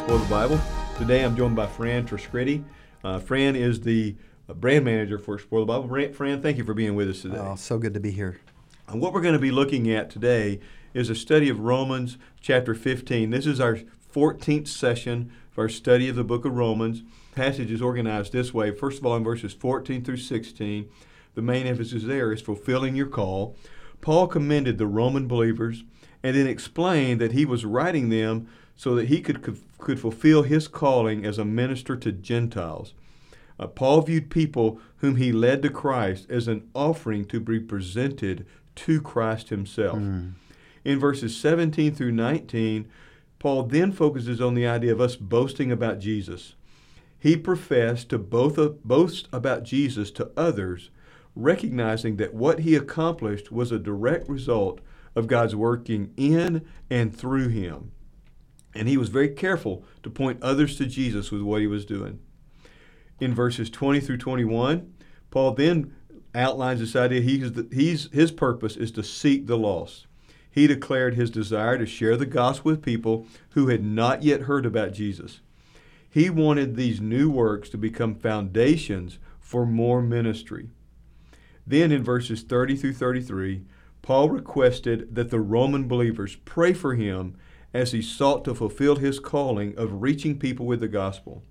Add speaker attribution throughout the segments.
Speaker 1: Explore the Bible. Today I'm joined by Fran Trascritti. Uh, Fran is the uh, brand manager for Explore the Bible. Fran, thank you for being with us today.
Speaker 2: Oh, so good to be here.
Speaker 1: And what we're going to be looking at today is a study of Romans chapter 15. This is our 14th session of our study of the book of Romans. The passage is organized this way. First of all, in verses 14 through 16, the main emphasis there is fulfilling your call. Paul commended the Roman believers and then explained that he was writing them so that he could, could fulfill his calling as a minister to Gentiles. Uh, Paul viewed people whom he led to Christ as an offering to be presented to Christ himself. Mm. In verses 17 through 19, Paul then focuses on the idea of us boasting about Jesus. He professed to both uh, boast about Jesus to others, recognizing that what he accomplished was a direct result of God's working in and through him. And he was very careful to point others to Jesus with what he was doing. In verses 20 through 21, Paul then outlines this idea he's, he's, his purpose is to seek the lost. He declared his desire to share the gospel with people who had not yet heard about Jesus. He wanted these new works to become foundations for more ministry. Then in verses 30 through 33, Paul requested that the Roman believers pray for him as he sought to fulfill his calling of reaching people with the gospel.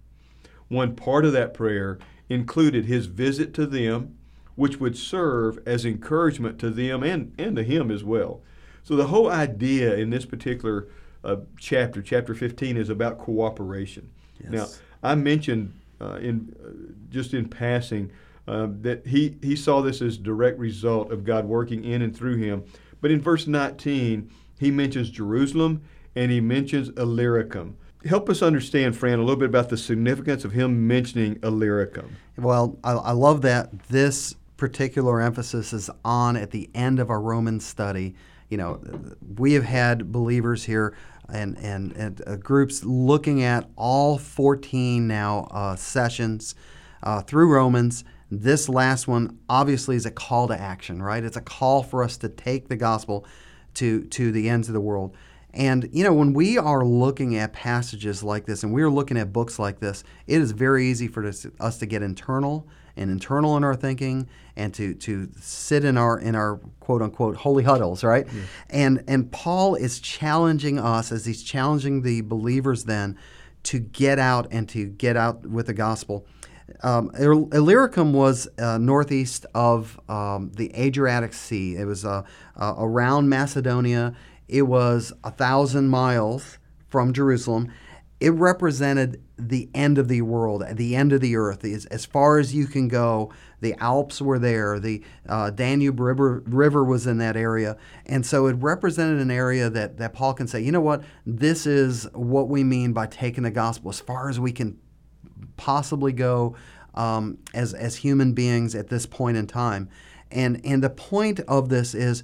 Speaker 1: One part of that prayer included his visit to them, which would serve as encouragement to them and, and to him as well. So, the whole idea in this particular uh, chapter, chapter 15, is about cooperation. Yes. Now, I mentioned uh, in uh, just in passing uh, that he, he saw this as direct result of God working in and through him. But in verse 19, he mentions Jerusalem and he mentions Illyricum. Help us understand, Fran, a little bit about the significance of him mentioning Illyricum.
Speaker 2: Well, I, I love that this particular emphasis is on at the end of our Roman study. You know, we have had believers here and, and, and uh, groups looking at all 14 now uh, sessions uh, through Romans. This last one obviously is a call to action, right? It's a call for us to take the gospel to, to the ends of the world. And, you know, when we are looking at passages like this and we're looking at books like this, it is very easy for us to get internal and internal in our thinking and to, to sit in our in our quote unquote holy huddles, right? Yeah. And and Paul is challenging us as he's challenging the believers then to get out and to get out with the gospel. Um, Illyricum was uh, northeast of um, the Adriatic Sea. It was uh, uh, around Macedonia. It was a thousand miles from Jerusalem. It represented the end of the world, the end of the earth, as, as far as you can go. The Alps were there. The uh, Danube River, River was in that area. And so it represented an area that, that Paul can say, you know what? This is what we mean by taking the gospel as far as we can possibly go um, as, as human beings at this point in time. And, and the point of this is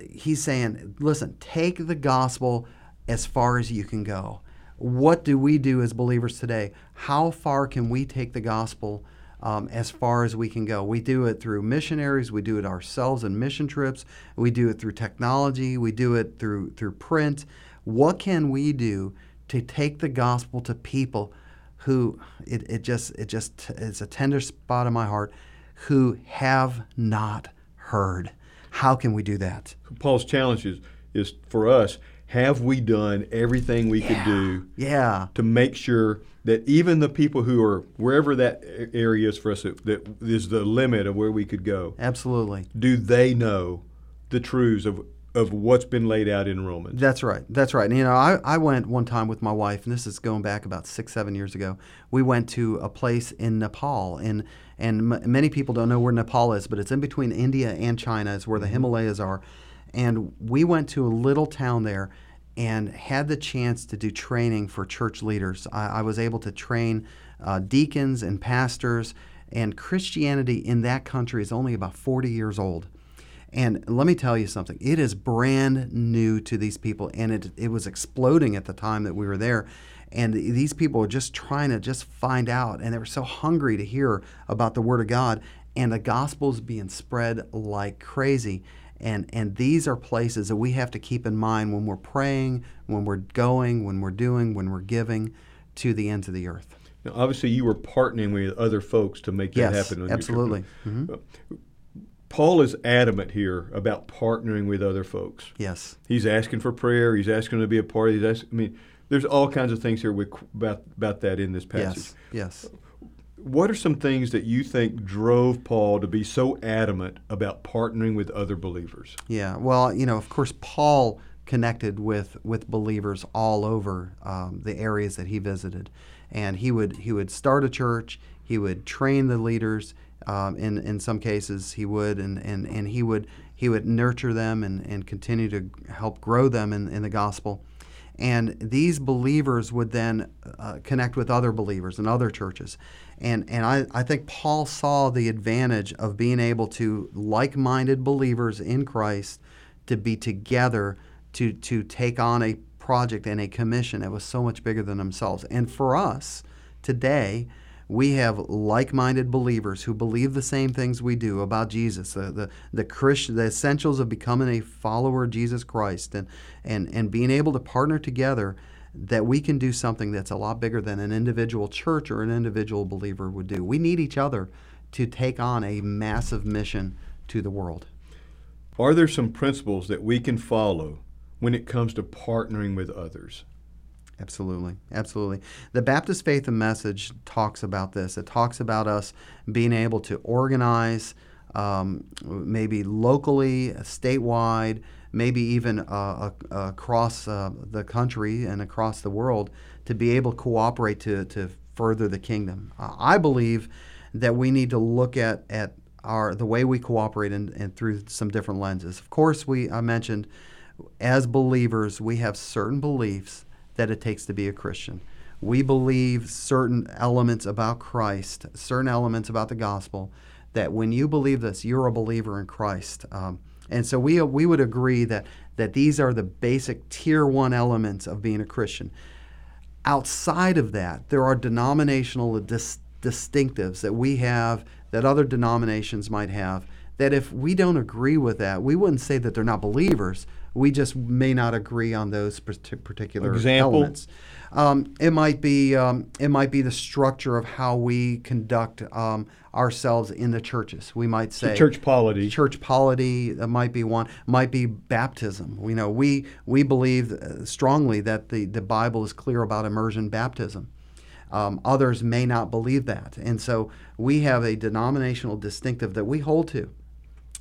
Speaker 2: he's saying, listen, take the gospel as far as you can go. What do we do as believers today? How far can we take the gospel um, as far as we can go? We do it through missionaries. We do it ourselves in mission trips. We do it through technology. We do it through through print. What can we do to take the gospel to people who it, it just it just it's a tender spot in my heart who have not heard? How can we do that?
Speaker 1: Paul's challenge is, is for us have we done everything we
Speaker 2: yeah.
Speaker 1: could do
Speaker 2: yeah.
Speaker 1: to make sure that even the people who are wherever that area is for us that is the limit of where we could go
Speaker 2: absolutely
Speaker 1: do they know the truths of of what's been laid out in Romans.
Speaker 2: That's right. That's right. And, you know, I, I went one time with my wife, and this is going back about six, seven years ago. We went to a place in Nepal, and and m- many people don't know where Nepal is, but it's in between India and China. It's where the mm-hmm. Himalayas are. And we went to a little town there and had the chance to do training for church leaders. I, I was able to train uh, deacons and pastors, and Christianity in that country is only about 40 years old. And let me tell you something, it is brand new to these people, and it, it was exploding at the time that we were there and these people were just trying to just find out and they were so hungry to hear about the word of god and the gospel's being spread like crazy And, and these are places that we have to keep in mind when we're praying, when we're going, when we're doing, when we're giving to the ends of the earth.
Speaker 1: Now, obviously, you were partnering with other folks to make that
Speaker 2: Yes,
Speaker 1: happen. on your trip.
Speaker 2: absolutely. Mhm.
Speaker 1: Paul is adamant here about partnering with other folks.
Speaker 2: Yes.
Speaker 1: He's asking for prayer. He's asking to be a part. He's asking, I mean, there's all kinds of things here with, about about that in this passage.
Speaker 2: Yes. Yes.
Speaker 1: What are some things that you think drove Paul to be so adamant about partnering with other believers?
Speaker 2: Yeah. Well, you know, of course, Paul connected with with believers all over um, the areas that he visited, and he would he would start a church. He would train the leaders. Um, in in some cases, he would, and, and, and he would he would nurture them and, and continue to help grow them in, in the gospel. And these believers would then uh, connect with other believers and other churches. And, and I, I think Paul saw the advantage of being able to, like minded believers in Christ, to be together to, to take on a project and a commission that was so much bigger than themselves. And for us today, we have like-minded believers who believe the same things we do about Jesus, the the the, Christian, the essentials of becoming a follower of Jesus Christ, and and and being able to partner together, that we can do something that's a lot bigger than an individual church or an individual believer would do. We need each other to take on a massive mission to the world.
Speaker 1: Are there some principles that we can follow when it comes to partnering with others?
Speaker 2: Absolutely, absolutely. The Baptist Faith and Message talks about this. It talks about us being able to organize, um, maybe locally, statewide, maybe even uh, uh, across uh, the country and across the world, to be able to cooperate to, to further the kingdom. I believe that we need to look at at our the way we cooperate and, and through some different lenses. Of course, we I mentioned as believers we have certain beliefs that it takes to be a Christian. We believe certain elements about Christ, certain elements about the gospel, that when you believe this, you're a believer in Christ. Um, and so we, we would agree that, that these are the basic tier one elements of being a Christian. Outside of that, there are denominational dis- distinctives that we have that other denominations might have. That if we don't agree with that, we wouldn't say that they're not believers. We just may not agree on those particular
Speaker 1: Example?
Speaker 2: elements. Um, it might be um, it might be the structure of how we conduct um, ourselves in the churches. We might say
Speaker 1: church polity.
Speaker 2: Church polity that might be one. Might be baptism. We know we we believe uh, strongly that the the Bible is clear about immersion baptism. Um, others may not believe that, and so we have a denominational distinctive that we hold to.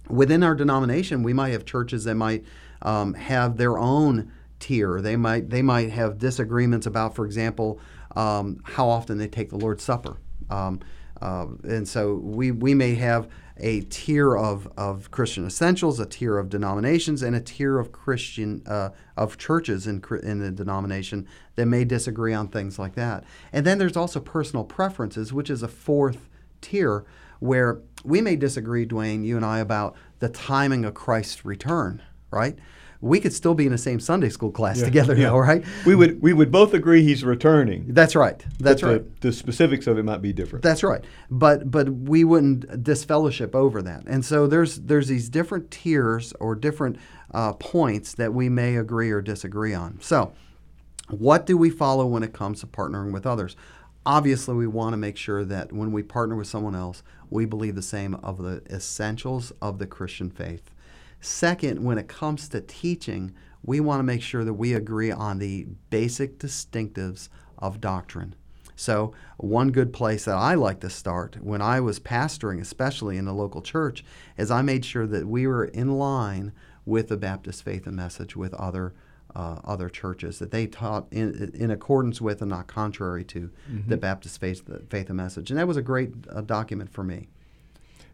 Speaker 2: Within our denomination, we might have churches that might um, have their own tier. They might they might have disagreements about, for example, um, how often they take the Lord's Supper. Um, uh, and so we, we may have a tier of, of Christian essentials, a tier of denominations, and a tier of Christian uh, of churches in in the denomination that may disagree on things like that. And then there's also personal preferences, which is a fourth tier where we may disagree, Dwayne, you and I, about the timing of Christ's return right? We could still be in the same Sunday school class
Speaker 1: Yeah,
Speaker 2: together,
Speaker 1: yeah.
Speaker 2: though, right?
Speaker 1: We would we would both agree he's returning.
Speaker 2: That's right. That's
Speaker 1: but
Speaker 2: right.
Speaker 1: The, the specifics of it might be different.
Speaker 2: That's right. But but we wouldn't disfellowship over that. And so there's there's these different tiers or different uh, points that we may agree or disagree on. So what do we follow when it comes to partnering with others? Obviously, we want to make sure that when we partner with someone else, we believe the same of the essentials of the Christian faith. Second, when it comes to teaching, we want to make sure that we agree on the basic distinctives of doctrine. So, one good place that I like to start when I was pastoring, especially in the local church, is I made sure that we were in line with the Baptist faith and message with other uh, other churches that they taught in, in accordance with and not contrary to
Speaker 1: Mm-hmm.
Speaker 2: the Baptist faith, faith and message. And that was a great uh, document for me.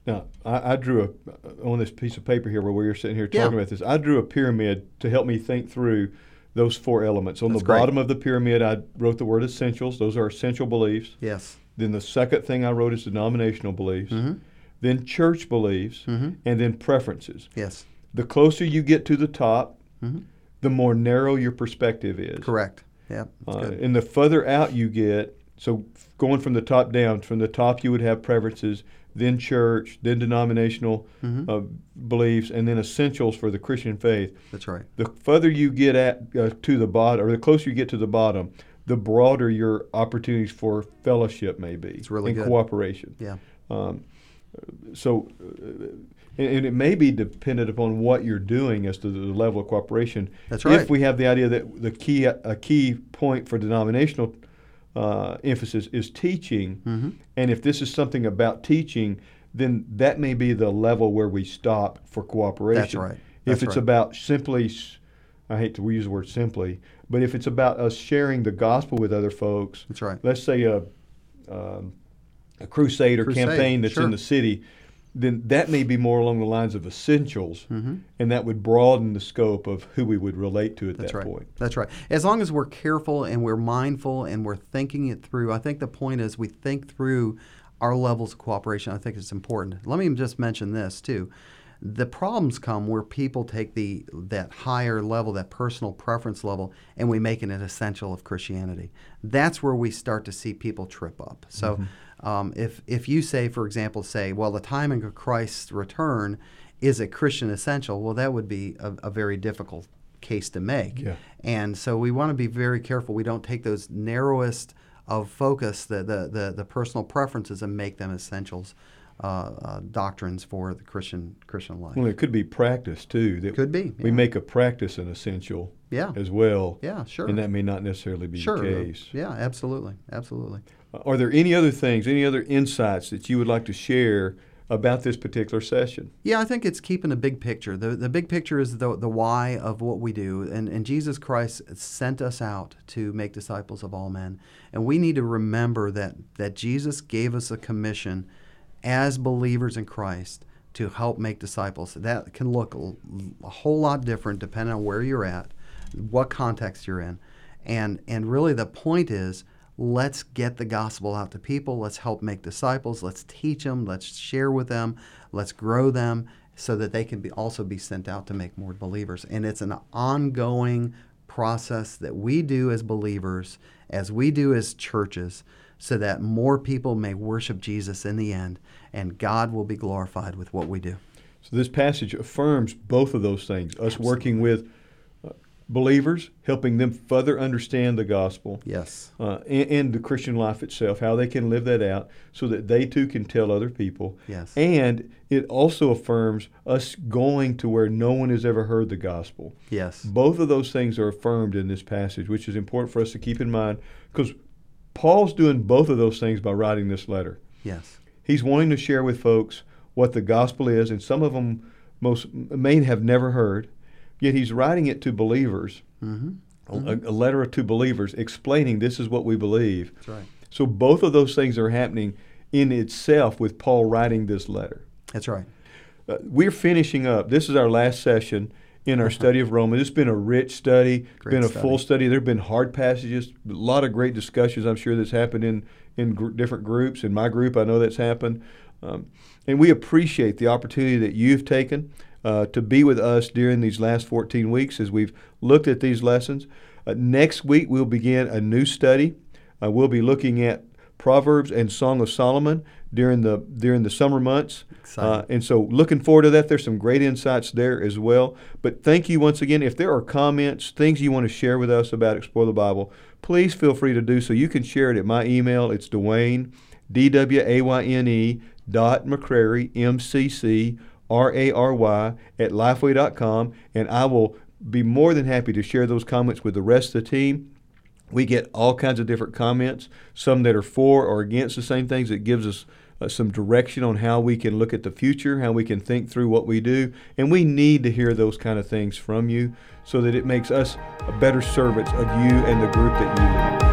Speaker 1: Now, I, I drew a on this piece of paper here where we were sitting here
Speaker 2: Yeah.
Speaker 1: talking about this. I drew a pyramid to help me think through those four elements. On
Speaker 2: That's
Speaker 1: the
Speaker 2: great.
Speaker 1: bottom of the pyramid, I wrote the word essentials. Those are essential beliefs.
Speaker 2: Yes.
Speaker 1: Then the second thing I wrote is denominational beliefs.
Speaker 2: Mhm.
Speaker 1: Then church beliefs,
Speaker 2: Mhm.
Speaker 1: and then preferences.
Speaker 2: Yes.
Speaker 1: The closer you get to the top,
Speaker 2: Mhm.
Speaker 1: the more narrow your perspective is.
Speaker 2: Correct. Yeah.
Speaker 1: Uh, and the further out you get, so going from the top down, from the top you would have preferences, then church, then denominational
Speaker 2: Mhm.
Speaker 1: uh, beliefs, and then essentials for the Christian faith.
Speaker 2: That's right.
Speaker 1: The further you get at uh, to the bottom, or the closer you get to the bottom, the broader your opportunities for fellowship may be
Speaker 2: It's really
Speaker 1: and
Speaker 2: good.
Speaker 1: cooperation.
Speaker 2: Yeah.
Speaker 1: Um, so, uh, and, and it may be dependent upon what you're doing as to the level of cooperation.
Speaker 2: That's right.
Speaker 1: If we have the idea that the key a key point for denominational uh, emphasis is teaching,
Speaker 2: Mm-hmm.
Speaker 1: and if this is something about teaching, then that may be the level where we stop for cooperation.
Speaker 2: That's right.
Speaker 1: If it's
Speaker 2: right.
Speaker 1: about simply, I hate to use the word simply, but if it's about us sharing the gospel with other folks,
Speaker 2: That's right.
Speaker 1: let's say a, um, a crusade or
Speaker 2: Crusade,
Speaker 1: campaign that's
Speaker 2: sure.
Speaker 1: in the city, then that may be more along the lines of essentials,
Speaker 2: Mm-hmm.
Speaker 1: and that would broaden the scope of who we would relate to at
Speaker 2: That's
Speaker 1: that
Speaker 2: right.
Speaker 1: point.
Speaker 2: That's right. As long as we're careful and we're mindful and we're thinking it through, I think the point is we think through our levels of cooperation. I think it's important. Let me just mention this too. The problems come where people take the that higher level, that personal preference level, and we make it an essential of Christianity. That's where we start to see people trip up. So, um, if if you say, for example, say, well, the timing of Christ's return is a Christian essential, well, that would be a, a very difficult case to make.
Speaker 1: Yeah.
Speaker 2: And so we want to be very careful. We don't take those narrowest of focus, the, the, the, the personal preferences, and make them essentials Uh, uh, doctrines for the Christian Christian life.
Speaker 1: Well, it could be practice too. That
Speaker 2: Could be.
Speaker 1: we make a practice an essential
Speaker 2: Yeah.
Speaker 1: as well.
Speaker 2: Yeah, sure.
Speaker 1: And that may not necessarily be
Speaker 2: sure.
Speaker 1: the case.
Speaker 2: Yeah, absolutely. Absolutely.
Speaker 1: Uh, are there any other things, any other insights that you would like to share about this particular session?
Speaker 2: Yeah, I think it's keeping a big picture. The, the big picture is the, the why of what we do. And, and Jesus Christ sent us out to make disciples of all men. And we need to remember that, that Jesus gave us a commission as believers in Christ to help make disciples. That can look a, whole lot different depending on where you're at, what context you're in. And, and really, the point is let's get the gospel out to people. Let's help make disciples. Let's teach them. Let's share with them. Let's grow them so that they can be also be sent out to make more believers. And it's an ongoing process that we do as believers, as we do as churches, so that more people may worship Jesus in the end and God will be glorified with what we do.
Speaker 1: So this passage affirms both of those things. Us working with uh, believers, helping them further understand the gospel,
Speaker 2: Yes.
Speaker 1: uh, and, and the Christian life itself, how they can live that out, so that they too can tell other people.
Speaker 2: Yes.
Speaker 1: And it also affirms us going to where no one has ever heard the gospel.
Speaker 2: Yes.
Speaker 1: Both of those things are affirmed in this passage, which is important for us to keep in mind because Paul's doing both of those things by writing this letter.
Speaker 2: Yes.
Speaker 1: He's wanting to share with folks what the gospel is, and some of them most may have never heard. Yet he's writing it to believers,
Speaker 2: Mm-hmm.
Speaker 1: a, a letter to believers, explaining this is what we believe.
Speaker 2: That's right.
Speaker 1: So both of those things are happening in itself with Paul writing this letter.
Speaker 2: That's right.
Speaker 1: Uh, we're finishing up. This is our last session in our study of Romans. It's been a rich study,
Speaker 2: Great
Speaker 1: been a
Speaker 2: study.
Speaker 1: full study. There have been hard passages, a lot of great discussions. I'm sure that's happened in in gr- different groups. In my group, I know that's happened, um, and we appreciate the opportunity that you've taken uh, to be with us during these last 14 weeks as we've looked at these lessons. Uh, next week, we'll begin a new study. Uh, we'll be looking at Proverbs and Song of Solomon during the during the summer months. Uh, and so, looking forward to that. There's some great insights there as well. But thank you once again. If there are comments, things you want to share with us about Explore the Bible, please feel free to do so. You can share it at my email. It's Dwayne, D W A Y N E dot McCrary, M C C R A R Y, at lifeway.com. And I will be more than happy to share those comments with the rest of the team. We get all kinds of different comments, some that are for or against the same things. It gives us uh, some direction on how we can look at the future, how we can think through what we do. And we need to hear those kind of things from you so that it makes us a better servants of you and the group that you lead.